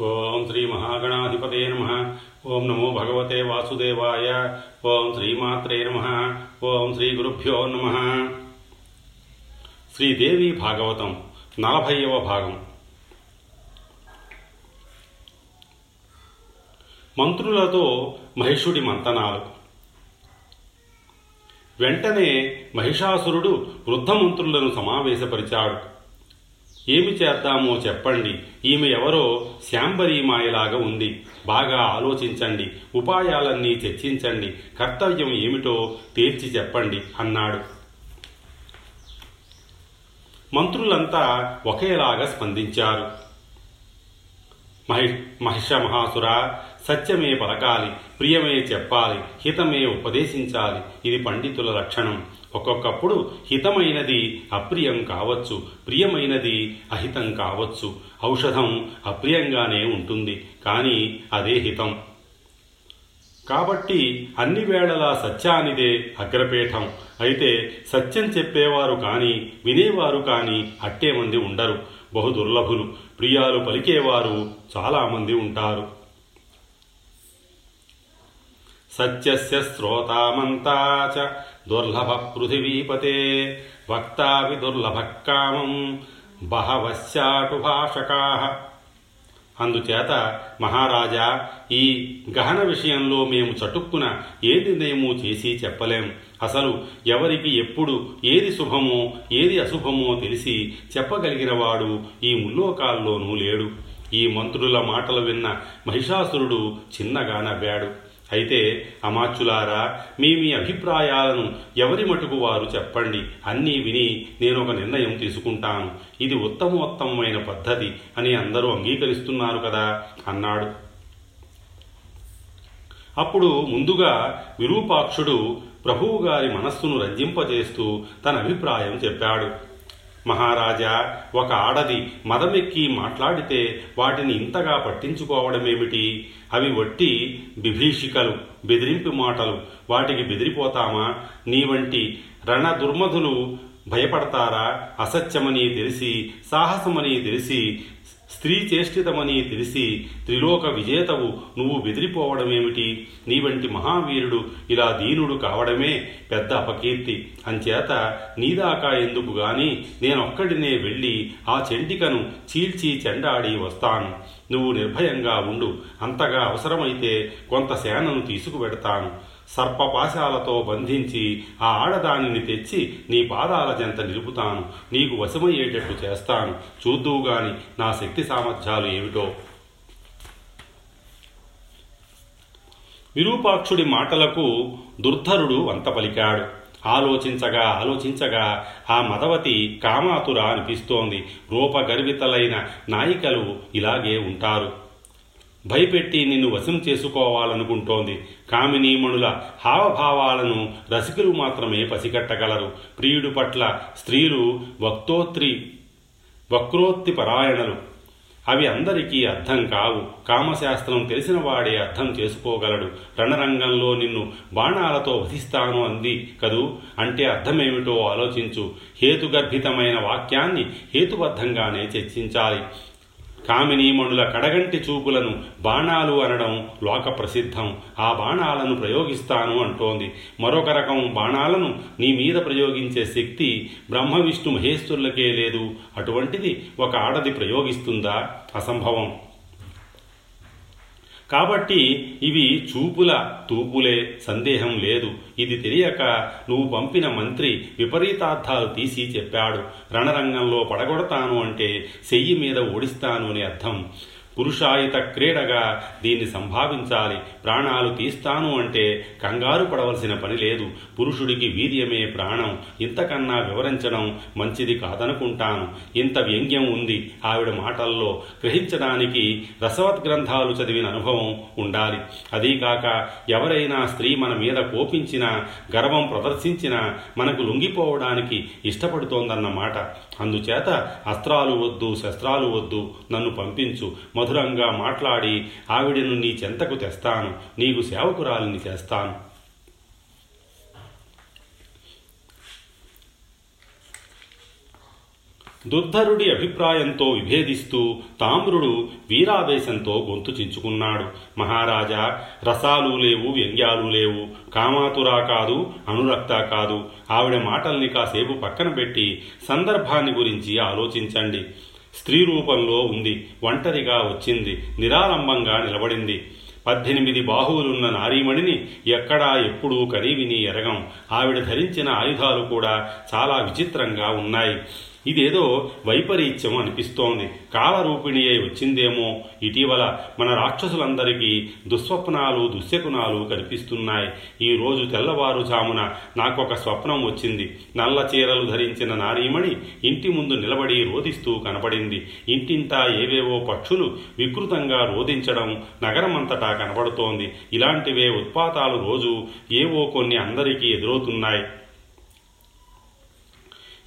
ఓం శ్రీ మహాగణాధిపతే నమ. ఓం నమో భగవతే వాసుదేవాయ. ఓం శ్రీమాత్రే నమ. ఓం శ్రీ గురుభ్యో నమ. శ్రీదేవి భాగవతం నలభైవ భాగం. మంత్రులతో మహిషుడి మంతనాలు. వెంటనే మహిషాసురుడు వృద్ధ మంత్రులను సమావేశపరిచాడు. ఏమి చేద్దామో చెప్పండి. ఈమె ఎవరో శాంబరీమాయలాగా ఉంది. బాగా ఆలోచించండి. ఉపాయాలన్నీ చర్చించండి. కర్తవ్యం ఏమిటో తేల్చి చెప్పండి అన్నాడు. మంత్రులంతా ఒకేలాగా స్పందించారు. మహి మహిష మహాసుర సత్యమే పలకాలి ప్రియమే చెప్పాలి హితమే ఉపదేశించాలి ఇది పండితుల లక్షణం. ఒక్కొక్కప్పుడు హితమైనది అప్రియం కావచ్చు ప్రియమైనది అహితం కావచ్చు. ఔషధం అప్రియంగానే ఉంటుంది కానీ అదే హితం. కాబట్టి అన్ని వేళలా సత్యానిదే అగ్రపీఠం. అయితే సత్యం చెప్పేవారు కానీ వినేవారు కానీ అట్టే మంది ఉండరు. బహు దుర్లభులు. ప్రియాలు పలికేవారు చాలామంది ఉంటారు. సత్యస్య శ్రోతామంతా చ దుర్లభ పృథివీపతే వక్తాపి దుర్లభ కామం బహవశ్చాటు భాషకా అందుచేత మహారాజా ఈ గహన విషయంలో మేము చటుక్కున ఏ నిర్ణయము చేసి చెప్పలేం. అసలు ఎవరికి ఎప్పుడు ఏది శుభమో ఏది అశుభమో తెలిసి చెప్పగలిగినవాడు ఈ ముల్లోకాల్లోనూ లేడు. ఈ మంత్రుల మాటలు విన్న మహిషాసురుడు చిన్నగా నవ్వాడు. అయితే అమాచ్యులారా మీ మీ అభిప్రాయాలను ఎవరి మటుకు వారు చెప్పండి. అన్నీ విని నేను ఒక నిర్ణయం తీసుకుంటాను. ఇది ఉత్తమోత్తమైన పద్ధతి అని అందరూ అంగీకరిస్తున్నారు కదా? అన్నాడు. అప్పుడు ముందుగా విరూపాక్షుడు ప్రభువుగారి మనస్సును రంజింపజేస్తూ తన అభిప్రాయం చెప్పాడు. మహారాజా ఒక ఆడది మదమెక్కి మాట్లాడితే వాటిని ఇంతగా పట్టించుకోవడమేమిటి? అవి వట్టి బిభీషికలు బెదిరింపు మాటలు వాటికి బెదిరిపోతామా? నీ వంటి రణ దుర్మధులు భయపడతారా? అసత్యమని తెలిసి సాహసమని తెలిసి స్త్రీ చేష్టితమని తెలిసి త్రిలోక విజేతవు నువ్వు బెదిరిపోవడమేమిటి? నీ వంటి మహావీరుడు ఇలా దీనుడు కావడమే పెద్ద అపకీర్తి. అంచేత నీదాకా ఎందుకు గాని నేనొక్కడినే వెళ్ళి ఆ చెంటికను చీల్చి చెండాడి వస్తాను. నువ్వు నిర్భయంగా ఉండు. అంతగా అవసరమైతే కొంత సేనను తీసుకువెడతాను. సర్పపాశాలతో బంధించి ఆ ఆడదానిని తెచ్చి నీ పాదాల జంత నిలుపుతాను. నీకు వశమయ్యేటట్టు చేస్తాను. చూద్దువు గాని నా శక్తి సామర్థ్యాలు ఏమిటో. విరూపాక్షుడి మాటలకు దుర్ధరుడు వంత పలికాడు. ఆలోచించగా ఆలోచించగా ఆ మదవతి కామాతుర అనిపిస్తోంది. రూపగర్వితలైన నాయికలు ఇలాగే ఉంటారు. భయపెట్టి నిన్ను వశం చేసుకోవాలనుకుంటోంది. కామినీమణుల హావభావాలను రసికులు మాత్రమే పసిగట్టగలరు ప్రియుడు పట్ల స్త్రీలు వక్తోత్రి వక్రోత్తి పరాయణలు అవి అందరికీ అర్థం కావు. కామశాస్త్రం తెలిసిన వాడే అర్థం చేసుకోగలడు. రణరంగంలో నిన్ను బాణాలతో వధిస్తాను అంది కదూ? అంటే అర్థమేమిటో ఆలోచించు. హేతుగర్భితమైన వాక్యాన్ని హేతుబద్ధంగానే చర్చించాలి. కామినీమణుల కడగంటి చూపులను బాణాలు అనడం లోక ప్రసిద్ధం ఆ బాణాలను ప్రయోగిస్తాను అంటోంది. మరొక రకం బాణాలను నీ మీద ప్రయోగించే శక్తి బ్రహ్మ విష్ణు మహేశ్వరులకే లేదు. అటువంటిది ఒక ఆడది ప్రయోగిస్తుందా? అసంభవం. కాబట్టి ఇవి చూపుల తూపులే సందేహం లేదు. ఇది తెలియక నువ్వు పంపిన మంత్రి విపరీతార్థాలు తీసి చెప్పాడు. రణరంగంలో పడగొడతాను అంటే చెయ్యి మీద ఓడిస్తాను అని అర్థం. పురుషాయుత క్రీడగా దీన్ని సంభావించాలి. ప్రాణాలు తీస్తాను అంటే కంగారు పడవలసిన పని లేదు. పురుషుడికి వీర్యమే ప్రాణం. ఇంతకన్నా వివరించడం మంచిది కాదనుకుంటాను. ఇంత వ్యంగ్యం ఉంది. ఆవిడ మాటల్లో గ్రహించడానికి రసవత్ గ్రంథాలు చదివిన అనుభవం ఉండాలి. అదీకాక ఎవరైనా స్త్రీ మన మీద కోపించినా గర్వం ప్రదర్శించినా మనకు లొంగిపోవడానికి ఇష్టపడుతోందన్నమాట అందుచేత అస్త్రాలు వద్దు శస్త్రాలు వద్దు నన్ను పంపించు మధురంగా మాట్లాడి ఆవిడను నీ చెంతకు తెస్తాను నీకు సేవకురాలిని చేస్తాను. దుర్ధరుడి అభిప్రాయంతో విభేదిస్తూ తామ్రుడు వీరావేశంతో గొంతు చించుకున్నాడు. మహారాజా రసాలు లేవు వ్యంగ్యాలు లేవు. కామాతురా కాదు అనురక్త కాదు. ఆవిడ మాటల్ని కాసేపు పక్కన పెట్టి సందర్భాన్ని గురించి ఆలోచించండి. స్త్రీ రూపంలో ఉంది ఒంటరిగా వచ్చింది నిరాలంబంగా నిలబడింది. పద్దెనిమిది బాహువులున్న నారీమణిని ఎక్కడా ఎప్పుడూ కనీవిని ఎరగం. ఆవిడ ధరించిన ఆయుధాలు కూడా చాలా విచిత్రంగా ఉన్నాయి. ఇదేదో వైపరీత్యం అనిపిస్తోంది. కాలరూపిణి అయి వచ్చిందేమో. ఇటీవల మన రాక్షసులందరికీ దుస్వప్నాలు దుశ్శకునాలు కనిపిస్తున్నాయి. ఈ రోజు తెల్లవారుజామున నాకొక స్వప్నం వచ్చింది. నల్ల చీరలు ధరించిన నారీమణి ఇంటి ముందు నిలబడి రోధిస్తూ కనబడింది ఇంటింటా ఏవేవో పక్షులు వికృతంగా రోధించడం నగరమంతటా కనబడుతోంది ఇలాంటివే ఉత్పాతాలు రోజు ఏవో కొన్ని అందరికీ ఎదురవుతున్నాయి.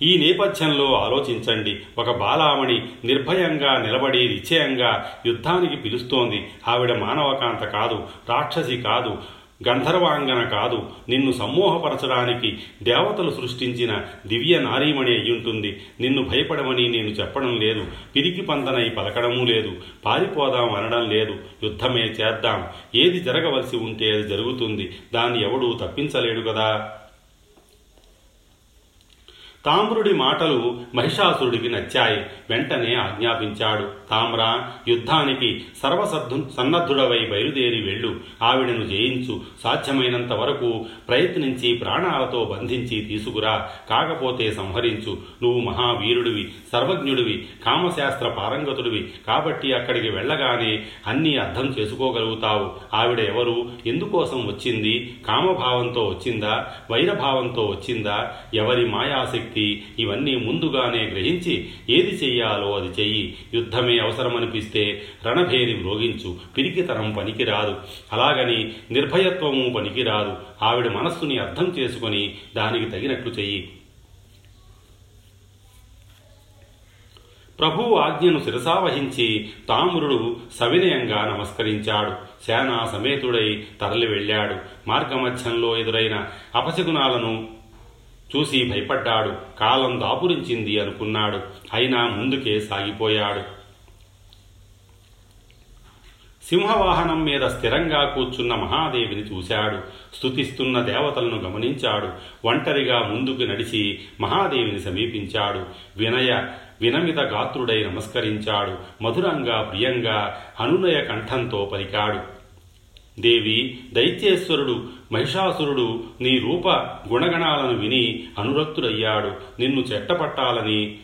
ఈ నేపథ్యంలో ఆలోచించండి. ఒక బాలామణి నిర్భయంగా నిలబడి నిశ్చయంగా యుద్ధానికి పిలుస్తోంది. ఆవిడ మానవకాంత కాదు రాక్షసి కాదు గంధర్వాంగన కాదు. నిన్ను సమ్మోహపరచడానికి దేవతలు సృష్టించిన దివ్య నారీమణి అయ్యుంటుంది. నిన్ను భయపడమని నేను చెప్పడం లేదు. పిరికి పందనై పలకడమూ లేదు. పారిపోదాం అనడం లేదు. యుద్ధమే చేద్దాం. ఏది జరగవలసి ఉంటే అది జరుగుతుంది. దాన్ని ఎవడూ తప్పించలేడు కదా తామ్రుడి మాటలు మహిషాసురుడికి నచ్చాయి. వెంటనే ఆజ్ఞాపించాడు. తామ్ర యుద్ధానికి సర్వసద్ధు సన్నద్ధుడవై బయలుదేరి వెళ్ళు. ఆవిడను జయించు. సాధ్యమైనంత వరకు ప్రయత్నించి ప్రాణాలతో బంధించి తీసుకురా. కాకపోతే సంహరించు. నువ్వు మహావీరుడివి సర్వజ్ఞుడివి కామశాస్త్ర పారంగతుడివి. కాబట్టి అక్కడికి వెళ్ళగానే అన్నీ అర్థం చేసుకోగలుగుతావు. ఆవిడ ఎవరు? ఎందుకోసం వచ్చింది? కామభావంతో వచ్చిందా? వైరభావంతో వచ్చిందా? ఎవరి మాయాశక్తి? ఇవన్నీ ముందుగానే గ్రహించి ఏది చెయ్యాలో అది చెయ్యి. యుద్ధమే అవసరమనిపిస్తే రణభేరి మ్రోగించు. పిరికితనం పనికిరాదు. అలాగని నిర్భయత్వము పనికిరాదు. ఆవిడ మనస్సుని అర్థం చేసుకొని దానికి తగినట్లు చెయ్యి. ప్రభువు ఆజ్ఞను శిరసావహించి తామ్రుడు సవినయంగా నమస్కరించాడు. సేనా సమేతుడై తరలి వెళ్ళాడు. మార్గమధ్యంలో ఎదురైన అపశకునాలను చూసి భయపడ్డాడు. కాలం దాపురించింది అనుకున్నాడు. అయినా ముందుకే సాగిపోయాడు. సింహవాహనం మీద స్థిరంగా కూర్చున్న మహాదేవిని చూశాడు. స్తుతిస్తున్న దేవతలను గమనించాడు. ఒంటరిగా ముందుకు నడిచి మహాదేవిని సమీపించాడు. వినయ వినమిత గాత్రుడై నమస్కరించాడు. మధురంగా ప్రియంగా అనునయ కంఠంతో పలికాడు. దేవి దైత్యేశ్వరుడు మహిషాసురుడు నీ రూప గుణగణాలను విని అనురక్తుడయ్యాడు. నిన్ను చెట్టపట్టాలని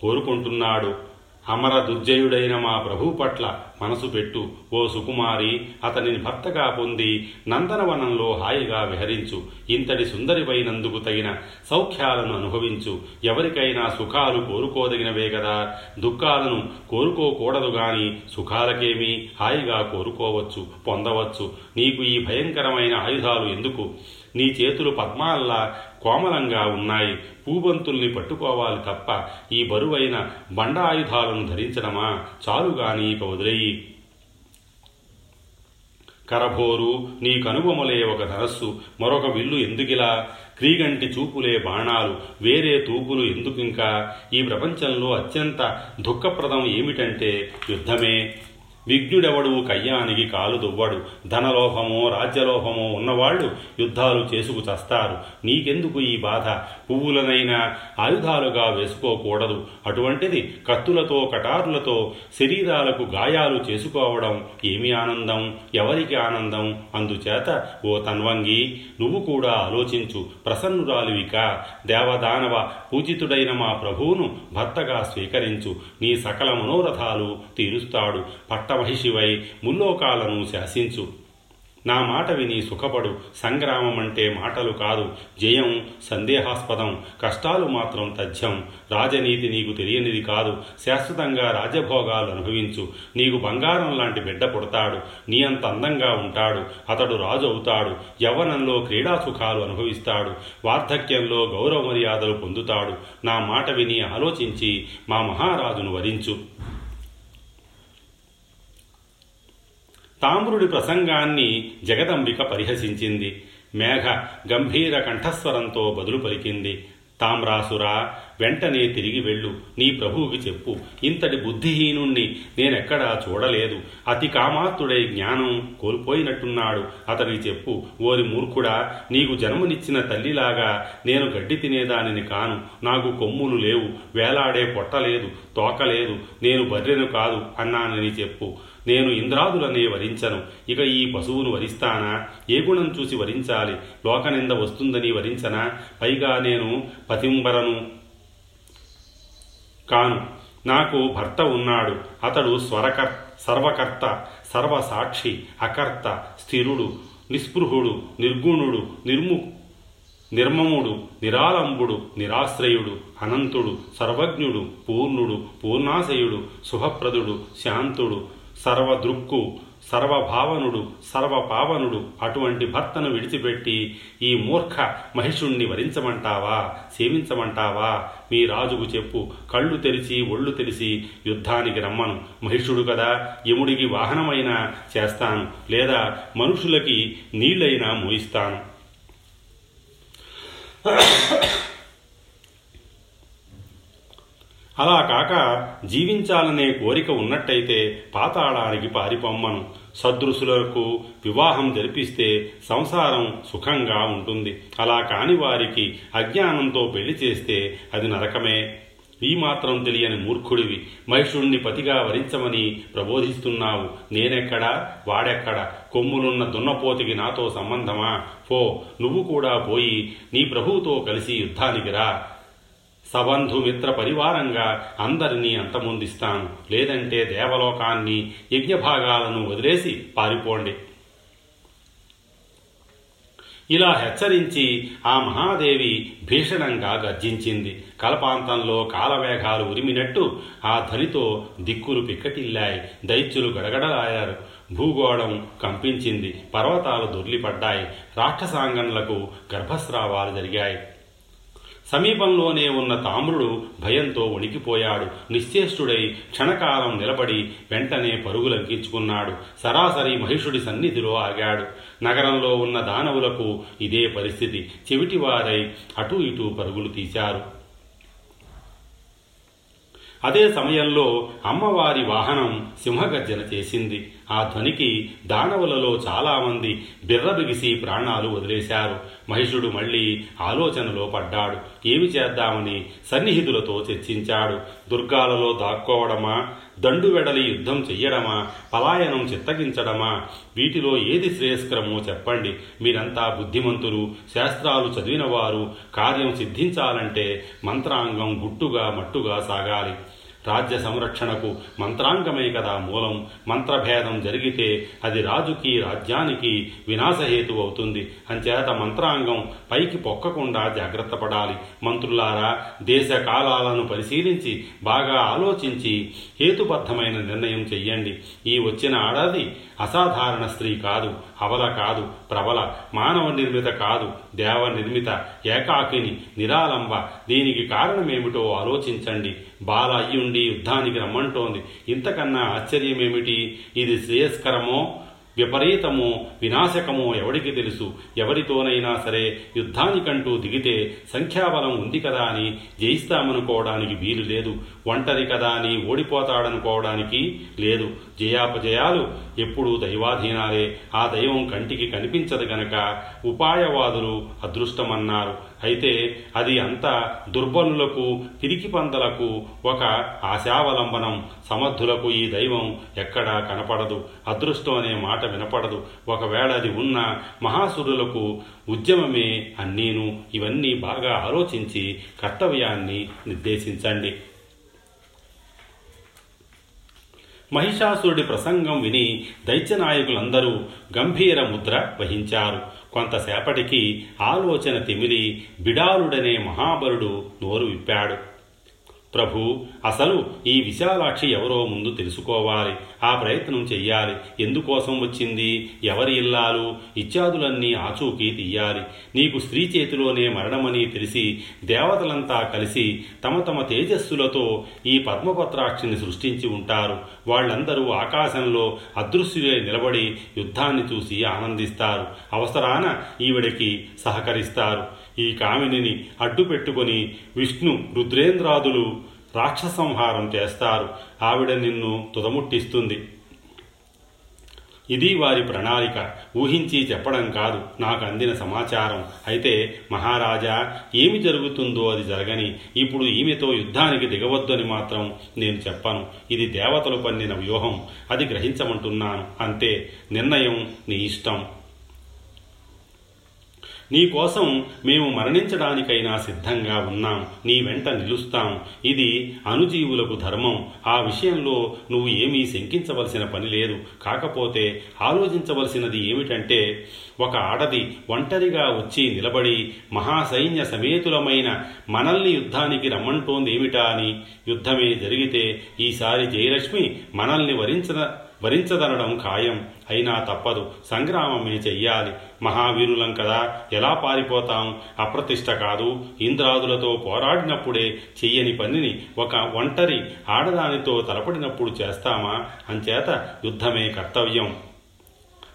కోరుకుంటున్నాడు. అమర దుర్జయుడైన మా ప్రభు పట్ల మనసు పెట్టు ఓ సుకుమారి! అతనిని భర్తగా పొంది నందనవనంలో హాయిగా విహరించు. ఇంతటి సుందరివైనందుకు తగిన సౌఖ్యాలను అనుభవించు. ఎవరికైనా సుఖాలు కోరుకోదగినవే కదా దుఃఖాలను కోరుకోకూడదు గాని సుఖాలకేమీ హాయిగా కోరుకోవచ్చు పొందవచ్చు. నీకు ఈ భయంకరమైన ఆయుధాలు ఎందుకు? నీ చేతులు పద్మాల్లా కోమలంగా ఉన్నాయి. పూబంతుల్ని పట్టుకోవాలి తప్ప ఈ బరువైన బండ ఆయుధాలను ధరించడమా చాలుగాని ఇక వదిలేయి. కరభోరు నీ కనుబొమలే ఒక ధనస్సు మరొక విల్లు ఎందుకిలా? క్రీగంటి చూపులే బాణాలు వేరే తూపులు ఎందుకింకా? ఈ ప్రపంచంలో అత్యంత దుఃఖప్రదం ఏమిటంటే యుద్ధమే. విజ్ఞుడెవడు కయ్యానికి కాలు దువ్వడు. ధనలోభమో రాజ్యలోభమో ఉన్నవాళ్ళు యుద్ధాలు చేసుకు చస్తారు. నీకెందుకు ఈ బాధ? పువ్వులనైనా ఆయుధాలుగా వేసుకోకూడదు. అటువంటిది కత్తులతో కటారులతో శరీరాలకు గాయాలు చేసుకోవడం ఏమి ఆనందం? ఎవరికి ఆనందం? అందుచేత ఓ తన్వంగి నువ్వు కూడా ఆలోచించు. ప్రసన్నురాలివిక. దేవదానవ పూజితుడైన మా ప్రభువును భర్తగా స్వీకరించు. నీ సకల మనోరథాలు తీరుస్తాడు. పట్ట పట్టమహిషివై ముల్లోకాలను శాసించు. నా మాట విని సుఖపడు. సంగ్రామం అంటే మాటలు కాదు. జయం సందేహాస్పదం. కష్టాలు మాత్రం తథ్యం. రాజనీతి నీకు తెలియనిది కాదు. శాశ్వతంగా రాజభోగాలు అనుభవించు. నీకు బంగారం లాంటి బిడ్డ పుడతాడు. నీ అంత అందంగా ఉంటాడు. అతడు రాజు అవుతాడు. యవ్వనంలో క్రీడా సుఖాలు అనుభవిస్తాడు. వార్ధక్యంలో గౌరవ మర్యాదలు పొందుతాడు. నా మాట విని ఆలోచించి మా మహారాజును వరించు తామ్రుడి ప్రసంగాన్ని జగదంబిక పరిహసించింది. మేఘ గంభీర కంఠస్వరంతో బదులు పలికింది. తామ్రాసురా వెంటనే తిరిగి వెళ్ళు. నీ ప్రభువుకి చెప్పు. ఇంతటి బుద్ధిహీనుణ్ణి నేనెక్కడా చూడలేదు. అతి కామాత్తుడై జ్ఞానం కోల్పోయినట్టున్నాడు. అతనికి చెప్పు ఓరి మూర్ఖుడా నీకు జన్మనిచ్చిన తల్లిలాగా నేను గడ్డి తినేదానిని కాను. నాకు కొమ్ములు లేవు. వేలాడే పొట్టలేదు తోకలేదు నేను బర్రెను కాదు అన్నానని చెప్పు. నేను ఇంద్రాదులనే వరించను. ఇక ఈ పశువును వరిస్తానా? ఏ గుణం చూసి వరించాలి? లోకనింద వస్తుందని వరించనా? పైగా నేను పతింబరను కాను. నాకు భర్త ఉన్నాడు. అతడు స్వరకర్ సర్వకర్త సర్వసాక్షి అకర్త స్థిరుడు నిస్పృహుడు నిర్గుణుడు నిర్ము నిర్మముడు నిరాలంబుడు నిరాశ్రయుడు అనంతుడు సర్వజ్ఞుడు పూర్ణుడు పూర్ణాశయుడు శుభప్రదుడు శాంతుడు సర్వదృక్కు సర్వభావనుడు సర్వపావనుడు అటువంటి భర్తను విడిచిపెట్టి ఈ మూర్ఖ మహిషుణ్ణి వరించమంటావా సేవించమంటావా? మీ రాజుకు చెప్పు. కళ్ళు తెరిచి ఒళ్ళు తెరిచి యుద్ధానికి రమ్మను. మహిషుడు కదా యముడికి వాహనమైనా చేస్తాను లేదా మనుషులకి నీళ్ళైనా మోయిస్తాను. అలా కాక జీవించాలనే కోరిక ఉన్నట్టయితే పాతాళానికి పారిపొమ్మను. సదృశులకు వివాహం జరిపిస్తే సంసారం సుఖంగా ఉంటుంది. అలా కాని వారికి అజ్ఞానంతో పెళ్ళి చేస్తే అది నరకమే. ఈ మాత్రం తెలియని మూర్ఖుడివి. మహిషుణ్ణి పతిగా వరించమని ప్రబోధిస్తున్నావు. నేనెక్కడా? వాడెక్కడా? కొమ్ములున్న దున్నపోతికి నాతో సంబంధమా? పో నువ్వు కూడా పోయి నీ ప్రభువుతో కలిసి యుద్ధానికి రా. సబంధుమిత్ర పరివారంగా అందరినీ అంతమొందిస్తాను. లేదంటే దేవలోకాన్ని యజ్ఞభాగాలను వదిలేసి పారిపోండి. ఇలా హెచ్చరించి ఆ మహాదేవి భీషణంగా గర్జించింది. కల్పాంతంలో కాలమేఘాలు ఉరిమినట్టు ఆ ధనితో దిక్కులు పిక్కటిల్లాయి. దైత్యులు గడగడలాయారు. భూగోళం కంపించింది. పర్వతాలు దొర్లిపడ్డాయి. రాక్షసాంగన్లకు గర్భస్రావాలు జరిగాయి. సమీపంలోనే ఉన్న తామ్రుడు భయంతో వణికిపోయాడు. నిశ్చేష్టుడై క్షణకాలం నిలబడి వెంటనే పరుగులంకించుకున్నాడు సరాసరి మహిషుడి సన్నిధిలో ఆగాడు. నగరంలో ఉన్న దానవులకు ఇదే పరిస్థితి. చెవిటివారై అటూ ఇటూ పరుగులు తీశారు. అదే సమయంలో అమ్మవారి వాహనం సింహగర్జన చేసింది. ఆ ధ్వనికి దానవులలో చాలామంది బిర్రబిగిసి ప్రాణాలు వదిలేశారు. మహిషుడు మళ్ళీ ఆలోచనలో పడ్డాడు. ఏమి చేద్దామని సన్నిహితులతో చర్చించాడు. దుర్గాలలో దాక్కోవడమా? దండు వెడలి యుద్ధం చెయ్యడమా? పలాయనం చిత్తగించడమా? వీటిలో ఏది శ్రేయస్కరమో చెప్పండి. మీరంతా బుద్ధిమంతులు శాస్త్రాలు చదివినవారు కార్యం సిద్ధించాలంటే మంత్రాంగం గుట్టుగా మట్టుగా సాగాలి. రాజ్య సంరక్షణకు మంత్రాంగమే కదా మూలం. మంత్రభేదం జరిగితే అది రాజుకి రాజ్యానికి వినాశహేతు అవుతుంది. అంచేత మంత్రాంగం పైకి పొక్కకుండా జాగ్రత్త పడాలి. మంత్రులారా దేశ కాలాలను పరిశీలించి బాగా ఆలోచించి హేతుబద్ధమైన నిర్ణయం చెయ్యండి. ఈ వచ్చిన ఆడాది అసాధారణ స్త్రీ కాదు అవల కాదు ప్రబల మానవ నిర్మిత కాదు దేవ నిర్మిత ఏకాకిని నిరాలంబ. దీనికి కారణమేమిటో ఆలోచించండి. బాల అయ్యుండి యుద్ధానికి రమ్మంటోంది. ఇంతకన్నా ఆశ్చర్యమేమిటి? ఇది శ్రేయస్కరమో? విపరీతమో వినాశకమో ఎవడికి తెలుసు? ఎవరితోనైనా సరే యుద్ధానికంటూ దిగితే సంఖ్యాబలం ఉంది కదా అని జయిస్తామనుకోవడానికి వీలు లేదు. ఒంటరి కదా అని ఓడిపోతాడనుకోవడానికి లేదు. జయాపజయాలు ఎప్పుడూ దైవాధీనాలే. ఆ దైవం కంటికి కనిపించదు గనక ఉపాయవాదులు అదృష్టమన్నారు. అయితే అది అంత దుర్బలులకు పిరికి పందలకు ఒక ఆశావలంబనం. సమర్థులకు ఈ దైవం ఎక్కడా కనపడదు. అదృష్టం అనే మాట వినపడదు. ఒకవేళ అది ఉన్న మహాసురులకు ఉద్యమమే అన్నీను ఇవన్నీ బాగా ఆలోచించి కర్తవ్యాన్ని నిర్దేశించండి. మహిషాసురుడి ప్రసంగం విని దైత్యనాయకులందరూ గంభీర ముద్ర వహించారు. కొంతసేపటికి ఆలోచన తిమిలి బిడాలుడనే మహాబలుడు నోరు విప్పాడు. ప్రభు అసలు ఈ విశాలాక్షి ఎవరో ముందు తెలుసుకోవాలి. ఆ ప్రయత్నం చెయ్యాలి. ఎందుకోసం వచ్చింది? ఎవరి ఇల్లాలు? ఇత్యాదులన్నీ ఆచూకీ తీయాలి. నీకు స్త్రీ చేతిలోనే మరణమని తెలిసి దేవతలంతా కలిసి తమ తమ తేజస్సులతో ఈ పద్మపత్రాక్షిని సృష్టించి ఉంటారు. వాళ్ళందరూ ఆకాశంలో అదృశ్యులై నిలబడి యుద్ధాన్ని చూసి ఆనందిస్తారు. అవసరాన ఈవిడికి సహకరిస్తారు. ఈ కామినిని అడ్డు పెట్టుకొని విష్ణు రుద్రేంద్రాదులు రాక్షసంహారం చేస్తారు. ఆవిడ నిన్ను తుదముట్టిస్తుంది. ఇది వారి ప్రణాళిక. ఊహించి చెప్పడం కాదు. నాకు అందిన సమాచారం. అయితే మహారాజా ఏమి జరుగుతుందో అది జరగని. ఇప్పుడు ఈమెతో యుద్ధానికి దిగవద్దని మాత్రం నేను చెప్పను. ఇది దేవతలు పన్నిన వ్యూహం. అది గ్రహించమంటున్నాను. అంతే. నిర్ణయం నీ ఇష్టం. నీ కోసం మేము మరణించడానికైనా సిద్ధంగా ఉన్నాం. నీ వెంట నిలుస్తాం. ఇది అనుజీవులకు ధర్మం. ఆ విషయంలో నువ్వు ఏమీ శంకించవలసిన పని లేదు. కాకపోతే ఆలోచించవలసినది ఏమిటంటే ఒక ఆడది ఒంటరిగా వచ్చి నిలబడి మహాసైన్య సమేతులమైన మనల్ని యుద్ధానికి రమ్మంటోంది ఏమిటా అని యుద్ధమే జరిగితే ఈసారి జయలక్ష్మి మనల్ని వరించ భరించదనడం ఖాయం. అయినా తప్పదు. సంగ్రామమే చెయ్యాలి. మహావీరులం కదా. ఎలా పారిపోతాం? అప్రతిష్ట కాదు. ఇంద్రాదులతో పోరాడినప్పుడే చెయ్యని పనిని ఒక ఒంటరి ఆడదానితో తలపడినప్పుడు చేస్తామా? అంచేత యుద్ధమే కర్తవ్యం.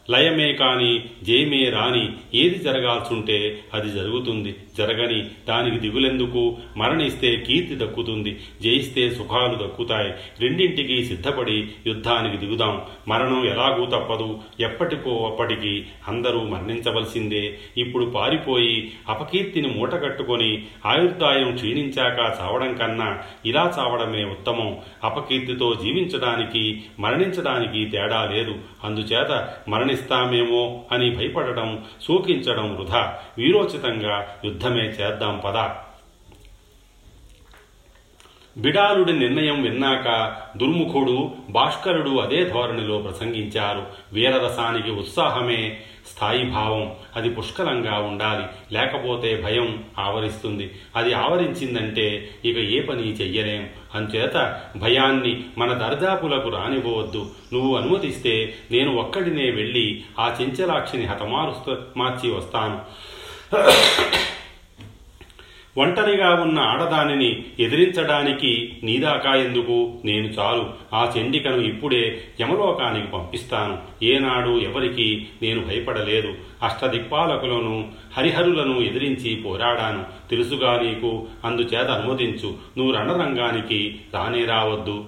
లయమే కాని జయమే రాని ఏది జరగాల్సుంటే అది జరుగుతుంది. జరగని దానికి దిగులెందుకు? మరణిస్తే కీర్తి దక్కుతుంది జయిస్తే సుఖాలు దక్కుతాయి. రెండింటికి సిద్ధపడి యుద్ధానికి దిగుదాం. మరణం ఎలాగూ తప్పదు. ఎప్పటికో అప్పటికి అందరూ మరణించవలసిందే. ఇప్పుడు పారిపోయి అపకీర్తిని మూటగట్టుకొని ఆయుర్దాయం క్షీణించాక చావడం కన్నా ఇలా చావడమే ఉత్తమం. అపకీర్తితో జీవించడానికి మరణించడానికి తేడా లేదు. అందుచేత మరణిస్తామేమో అని భయపడటం సూకించడం వృధా. వీరోచితంగా యుద్ధం యుద్ధమే చేద్దాం పద. బిడాలుడి నిర్ణయం విన్నాక దుర్ముఖుడు భాస్కరుడు అదే ధోరణిలో ప్రసంగించారు. వీరరసానికి ఉత్సాహమే స్థాయి భావం. అది పుష్కలంగా ఉండాలి. లేకపోతే భయం ఆవరిస్తుంది. అది ఆవరించిందంటే ఇక ఏ పని చెయ్యలేం. అంచేత భయాన్ని మన దర్దాపులకు రానివ్వవద్దు. నువ్వు అనుమతిస్తే నేను ఒక్కడినే వెళ్ళి ఆ చెంచలాక్షిని హతమారుస్తూ మార్చి వస్తాను. ఒంటరిగా ఉన్న ఆడదానిని ఎదిరించడానికి నీదాకా ఎందుకు నేను చాలు. ఆ చండికను ఇప్పుడే యమలోకానికి పంపిస్తాను. ఏనాడు ఎవరికి నేను భయపడలేదు. అష్టదిక్పాలకులను హరిహరులను ఎదిరించి పోరాడాను. తెలుసుగా నీకు అందుచేత అనుమతించు. నువ్వు రణరంగానికి రానే రావద్దు.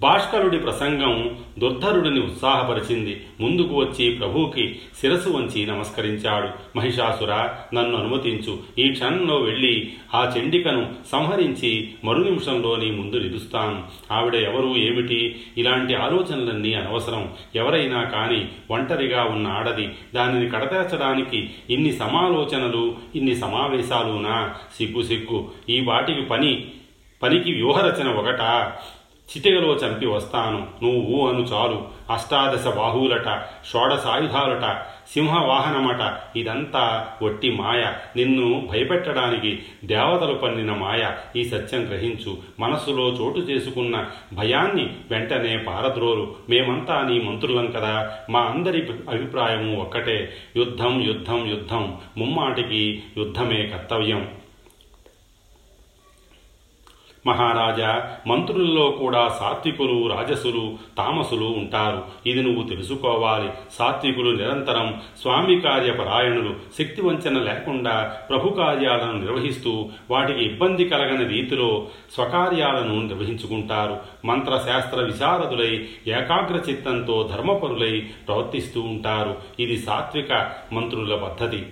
భాష్కరుడి ప్రసంగం దుర్ధరుడిని ఉత్సాహపరిచింది. ముందుకు వచ్చి ప్రభువుకి శిరసు వంచి నమస్కరించాడు. మహిషాసుర నన్ను అనుమతించు. ఈ క్షణంలో వెళ్ళి ఆ చెండికను సంహరించి మరు నిమిషంలో నీ ముందు నిలుస్తాను. ఆవిడ ఎవరు ఏమిటి? ఇలాంటి ఆలోచనలన్నీ అనవసరం. ఎవరైనా కాని ఒంటరిగా ఉన్న ఆడది దానిని కడతేర్చడానికి ఇన్ని సమాలోచనలు ఇన్ని సమావేశాలునా? సిగ్గు సిగ్గు. ఈ వాటికి పని పనికి వ్యూహరచన ఒకటా? చిటికలో చంపి వస్తాను. నువ్వు ఊ అను చాలు. అష్టాదశ బాహువులట షోడసాయుధాలట సింహవాహనమట. ఇదంతా ఒట్టి మాయ. నిన్ను భయపెట్టడానికి దేవతలు పన్నిన మాయ. ఈ సత్యం గ్రహించు. మనస్సులో చోటు చేసుకున్న భయాన్ని వెంటనే పారద్రోలు. మేమంతా నీ మంత్రులం కదా. మా అందరి అభిప్రాయము ఒక్కటే. యుద్ధం యుద్ధం యుద్ధం. ముమ్మాటికి యుద్ధమే కర్తవ్యం. మహారాజా మంత్రులలో కూడా సాత్వికులు రాజసులు తామసులు ఉంటారు. ఇది నువ్వు తెలుసుకోవాలి. సాత్వికులు నిరంతరం స్వామి కార్యపరాయణులు శక్తి వంచన లేకుండా ప్రభు కార్యాలను నిర్వహిస్తూ వాటికి ఇబ్బంది కలగని రీతిలో స్వకార్యాలను నిర్వహించుకుంటారు. మంత్రశాస్త్ర విశారదులై ఏకాగ్ర చిత్తంతో ధర్మపరులై ప్రవర్తిస్తూ ఉంటారు. ఇది సాత్విక మంత్రుల పద్ధతి.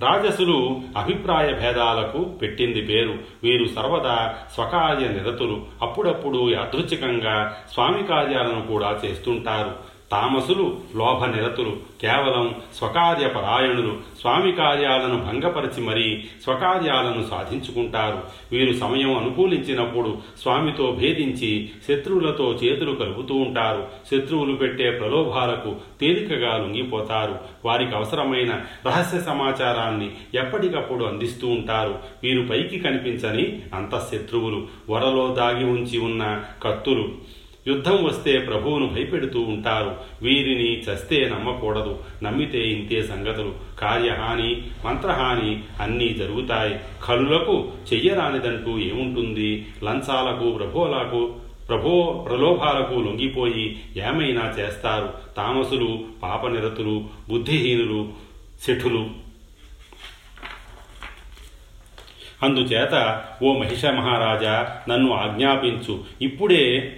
రాజసులు అభిప్రాయ భేదాలకు పెట్టింది పేరు. వీరు సర్వదా స్వకార్య నిరతులు. అప్పుడప్పుడు యాదృచ్ఛికంగా స్వామి కార్యాలను కూడా చేస్తుంటారు. తామసులు లోభ నిరతులు కేవలం స్వకార్య పరాయణులు స్వామి కార్యాలను భంగపరిచి మరీ స్వకార్యాలను సాధించుకుంటారు. వీరు సమయం అనుకూలించినప్పుడు స్వామితో భేదించి శత్రువులతో చేతులు కలుపుతూ ఉంటారు. శత్రువులు పెట్టే ప్రలోభాలకు తేలికగా లొంగిపోతారు. వారికి అవసరమైన రహస్య సమాచారాన్ని ఎప్పటికప్పుడు అందిస్తూ ఉంటారు. వీరు పైకి కనిపించని అంతఃశత్రువులు వరలో దాగి ఉంచి ఉన్న కత్తులు యుద్ధం వస్తే ప్రభువును భయపెడుతూ ఉంటారు. వీరిని చస్తే నమ్మకూడదు. నమ్మితే ఇంతే సంగతులు. కార్యహాని మంత్రహాని అన్నీ జరుగుతాయి. కలులకు చెయ్యరానిదంటూ ఏముంటుంది? లంచాలకు ప్రభువులకు ప్రభో ప్రలోభాలకు లొంగిపోయి ఏమైనా చేస్తారు? తామసులు పాపనిరతులు బుద్ధిహీనులు శఠులు. అందుచేత ఓ మహిష మహారాజా నన్ను ఆజ్ఞాపించు. ఇప్పుడే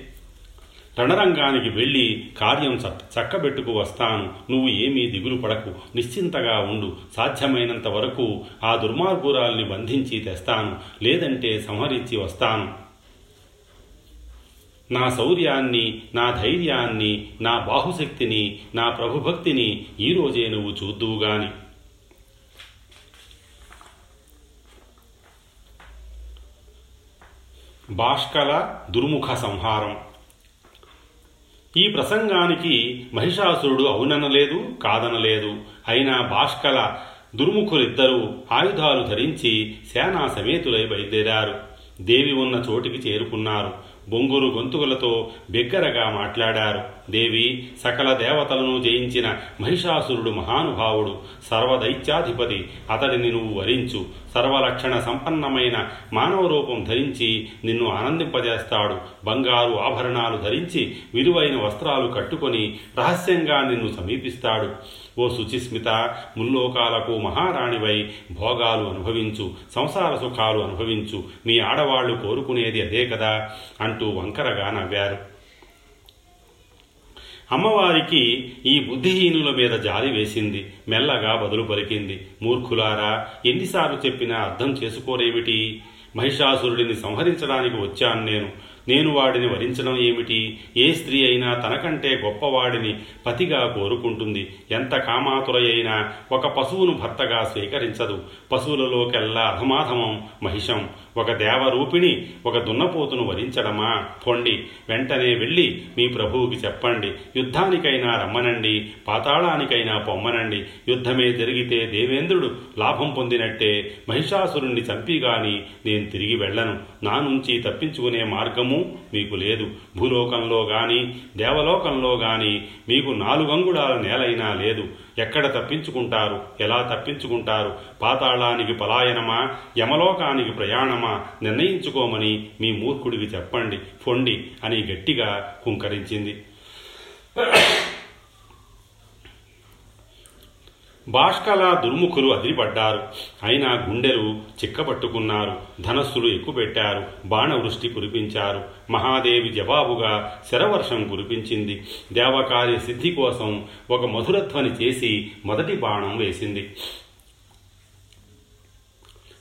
రణరంగానికి వెళ్ళి కార్యం చక్కబెట్టుకు వస్తాను. నువ్వు ఏమీ దిగులు పడకు. నిశ్చింతగా ఉండు. సాధ్యమైనంత వరకు ఆ దుర్మార్గురాల్ని బంధించి తెస్తాను. లేదంటే సంహరించి వస్తాను. నా శౌర్యాన్ని నా ధైర్యాన్ని నా బాహుశక్తిని నా ప్రభుభక్తిని ఈరోజే నువ్వు చూద్దువుగాని బాష్కల దుర్ముఖ సంహారం. ఈ ప్రసంగానికి మహిషాసురుడు అవుననలేదు కాదనలేదు. అయినా భాష్కల దుర్ముఖులిద్దరూ ఆయుధాలు ధరించి సేనా సమేతులై బయలుదేరారు. దేవి ఉన్న చోటికి చేరుకున్నారు. బొంగురు గొంతుకులతో బిగ్గరగా మాట్లాడారు. దేవి సకల దేవతలను జయించిన మహిషాసురుడు మహానుభావుడు సర్వదైత్యాధిపతి అతడిని నువ్వు వరించు. సర్వలక్షణ సంపన్నమైన మానవ రూపం ధరించి నిన్ను ఆనందింపజేస్తాడు. బంగారు ఆభరణాలు ధరించి విలువైన వస్త్రాలు కట్టుకొని రహస్యంగా నిన్ను సమీపిస్తాడు. ఓ శుచిస్మిత ముల్లోకాలకు మహారాణివై భోగాలు అనుభవించు సంసార సుఖాలు అనుభవించు మీ ఆడవాళ్ళు కోరుకునేది అదే కదా? అంటూ వంకరగా నవ్వారు. అమ్మవారికి ఈ బుద్ధిహీనుల మీద జాలి వేసింది. మెల్లగా బదులు పలికింది. మూర్ఖులారా ఎన్నిసార్లు చెప్పినా అర్థం చేసుకోరేమిటి? మహిషాసురుడిని సంహరించడానికి వచ్చాను నేను. నేను వాడిని వరించడం ఏమిటి? ఏ స్త్రీ అయినా తనకంటే గొప్పవాడిని పతిగా కోరుకుంటుంది. ఎంత కామాతురయైనా ఒక పశువును భర్తగా స్వీకరించదు. పశువులలోకెల్లా అధమాధమం మహిషం. ఒక దేవరూపిణి ఒక దున్నపోతును వరించడమా పొండి వెంటనే వెళ్ళి మీ ప్రభువుకి చెప్పండి. యుద్ధానికైనా రమ్మనండి. పాతాళానికైనా పొమ్మనండి. యుద్ధమే జరిగితే దేవేంద్రుడు లాభం పొందినట్టే. మహిషాసురుణ్ణి చంపి గాని నేను తిరిగి వెళ్ళను. నా నుంచి తప్పించుకునే మార్గము మీకు లేదు. భూలోకంలో గాని దేవలోకంలో గాని మీకు నాలుగంగుళాల నేలైనా లేదు. ఎక్కడ తప్పించుకుంటారు? ఎలా తప్పించుకుంటారు? పాతాళానికి పలాయనమా? యమలోకానికి ప్రయాణమా? నిర్ణయించుకోమని మీ మూర్ఖుడికి చెప్పండి. ఫొండి అని గట్టిగా హుంకరించింది బాష్కల దుర్ముఖులు అదిరిపడ్డారు. అయినా గుండెలు చిక్కబట్టుకున్నారు ధనస్సులు ఎక్కుపెట్టారు. బాణవృష్టి కురిపించారు. మహాదేవి జవాబుగా శరవర్షం కురిపించింది. దేవకార్య సిద్ధి కోసం ఒక మధురధ్వని చేసి మొదటి బాణం వేసింది.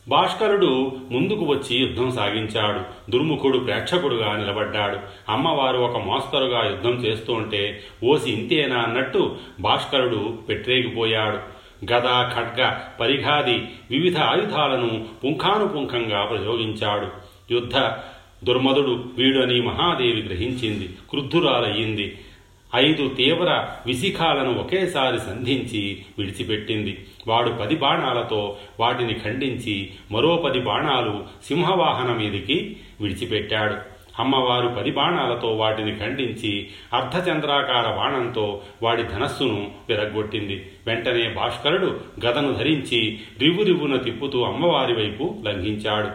భాస్కరుడు ముందుకు వచ్చి యుద్ధం సాగించాడు. దుర్ముఖుడు ప్రేక్షకుడుగా నిలబడ్డాడు. అమ్మవారు ఒక మోస్తరుగా యుద్ధం చేస్తుంటే ఓసి ఇంతేనా? అన్నట్టు భాస్కరుడు పెట్టరేగిపోయాడు. గద ఖడ్గ పరిఘాది వివిధ ఆయుధాలను పుంఖానుపుంఖంగా ప్రయోగించాడు. యుద్ధ దుర్మధుడు వీడని మహాదేవి గ్రహించింది క్రుద్ధురాలయ్యింది. ఐదు తీవ్ర విశిఖాలను ఒకేసారి సంధించి విడిచిపెట్టింది. వాడు పది బాణాలతో వాటిని ఖండించి మరో పది బాణాలు సింహవాహన మీదికి విడిచిపెట్టాడు. అమ్మవారు పది బాణాలతో వాటిని ఖండించి అర్ధచంద్రాకార బాణంతో వాడి ధనస్సును విరగ్గొట్టింది. వెంటనే భాస్కరుడు గదను ధరించి రివ్వురివ్వున తిప్పుతూ అమ్మవారి వైపు లంఘించాడు.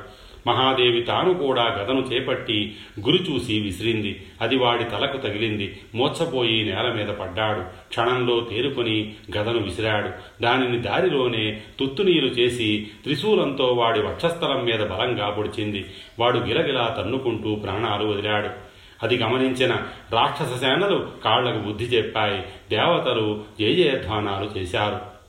మహాదేవి తాను కూడా గదను చేపట్టి గురి చూసి విసిరింది. అది వాడి తలకు తగిలింది. మోచ్చపోయి నేల మీద పడ్డాడు. క్షణంలో తేరుకొని గదను విసిరాడు. దానిని దారిలోనే తుత్తునీరు చేసి త్రిశూలంతో వాడి వక్షస్థలం మీద బలంగా పొడిచింది. వాడు గిలగిలా తన్నుకుంటూ ప్రాణాలు వదిలాడు. అది గమనించిన రాక్షస సేనలు కాళ్ళకు బుద్ధి చెప్పాయి. దేవతలు జయజయధ్వానాలు చేశారు.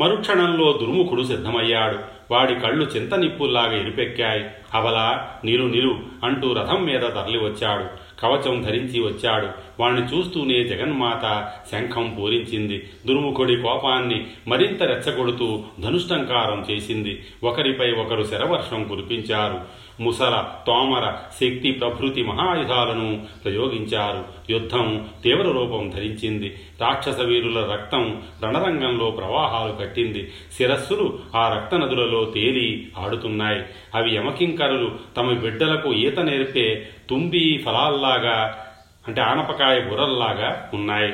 మరుక్షణంలో దుర్ముఖుడు సిద్ధమయ్యాడు. వాడి కళ్ళు చింత నిప్పుల్లాగా ఇరుపెక్కాయి. అవలా నిలు నిలు అంటూ రథం మీద తరలి వచ్చాడు. కవచం ధరించి వచ్చాడు. వాణ్ణి చూస్తూనే జగన్మాత శంఖం పూరించింది. దుర్ముఖుడి కోపాన్ని మరింత రెచ్చగొడుతూ ధనుష్టంకారం చేసింది. ఒకరిపై ఒకరు శరవర్షం కురిపించారు. ముసల తోమర శక్తి ప్రభృతి మహాయుధాలను ప్రయోగించారు. యుద్ధం తీవ్ర రూపం ధరించింది. రాక్షస వీరుల రక్తం రణరంగంలో ప్రవాహాలు కట్టింది. శిరస్సులు ఆ రక్త నదులలో తేలి ఆడుతున్నాయి. అవి యమకింకరులు తమ బిడ్డలకు ఈత నేర్పే తుంబి ఫలాల్లాగా అంటే ఆనపకాయ బుర్రల్లాగా ఉన్నాయి.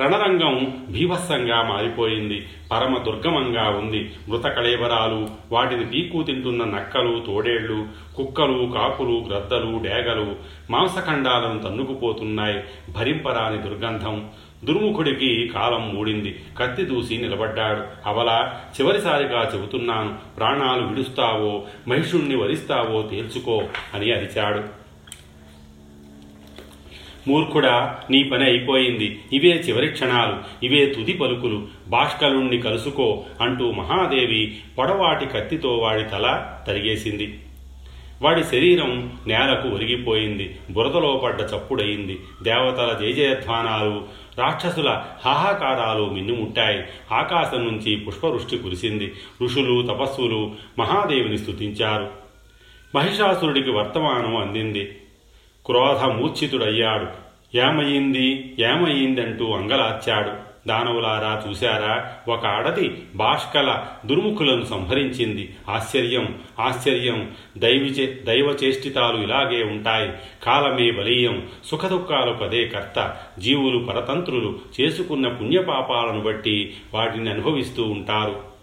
రణరంగం భీభత్సంగా మారిపోయింది. పరమ దుర్గమంగా ఉంది. మృత కళేబరాలు వాటిని పీకు తింటున్న నక్కలు తోడేళ్ళు కుక్కలు కాకులు గ్రద్దలు డేగలు మాంసఖండాలను తన్నుకుపోతున్నాయి. భరింపరాని దుర్గంధం. దుర్ముఖుడికి కాలం మూడింది కత్తి దూసి నిలబడ్డాడు. అవలా చివరిసారిగా చెబుతున్నాను ప్రాణాలు విడుస్తావో మహిషుణ్ణి వరిస్తావో తేల్చుకో అని అరిచాడు. మూర్ఖుడా నీ పని అయిపోయింది. ఇవే చివరి క్షణాలు ఇవే తుది పలుకులు. భాష్కలుణ్ణి కలుసుకో అంటూ మహాదేవి పొడవాటి కత్తితో వాడి తల తరిగేసింది. వాడి శరీరం నేలకు ఒరిగిపోయింది. బురదలో పడ్డ చప్పుడయింది. దేవతల జయజయధ్వానాలు రాక్షసుల హాహాకారాలు మిన్నుముట్టాయి. ఆకాశం నుంచి పుష్పవృష్టి కురిసింది. ఋషులు తపస్సులు మహాదేవిని స్తుతించారు. మహిషాసురుడికి వర్తమానం అందింది. క్రోధమూర్ఛితుడయ్యాడు. ఏమయ్యింది? ఏమయ్యిందంటూ అంగలార్చాడు. దానవులారా చూశారా? ఒక అడది బాష్కల దుర్ముఖులను సంహరించింది. ఆశ్చర్యం ఆశ్చర్యం. దైవిచే దైవచేష్టితాలు ఇలాగే ఉంటాయి. కాలమే బలీయం. సుఖదుఖాలు పదే కర్త. జీవులు పరతంత్రులు చేసుకున్న పుణ్యపాపాలను బట్టి వాటిని అనుభవిస్తూ ఉంటారు.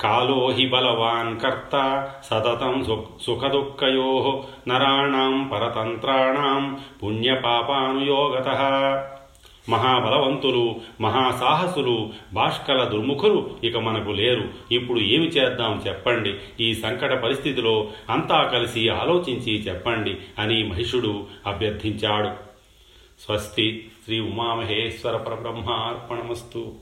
కాలో హి బలవాన్ కర్త సతతం సుఖదుఃఖయో నరాణం పరతంత్రాణం పుణ్యపాపానుయోగత మహాబలవంతులు మహాసాహసులు భాష్కల దుర్ముఖులు ఇక మనకు లేరు. ఇప్పుడు ఏమి చేద్దాం చెప్పండి. ఈ సంకట పరిస్థితిలో అంతా కలిసి ఆలోచించి చెప్పండి అని మహిషుడు అభ్యర్థించాడు. స్వస్తి శ్రీ ఉమామహేశ్వర పరబ్రహ్మార్పణమస్తు.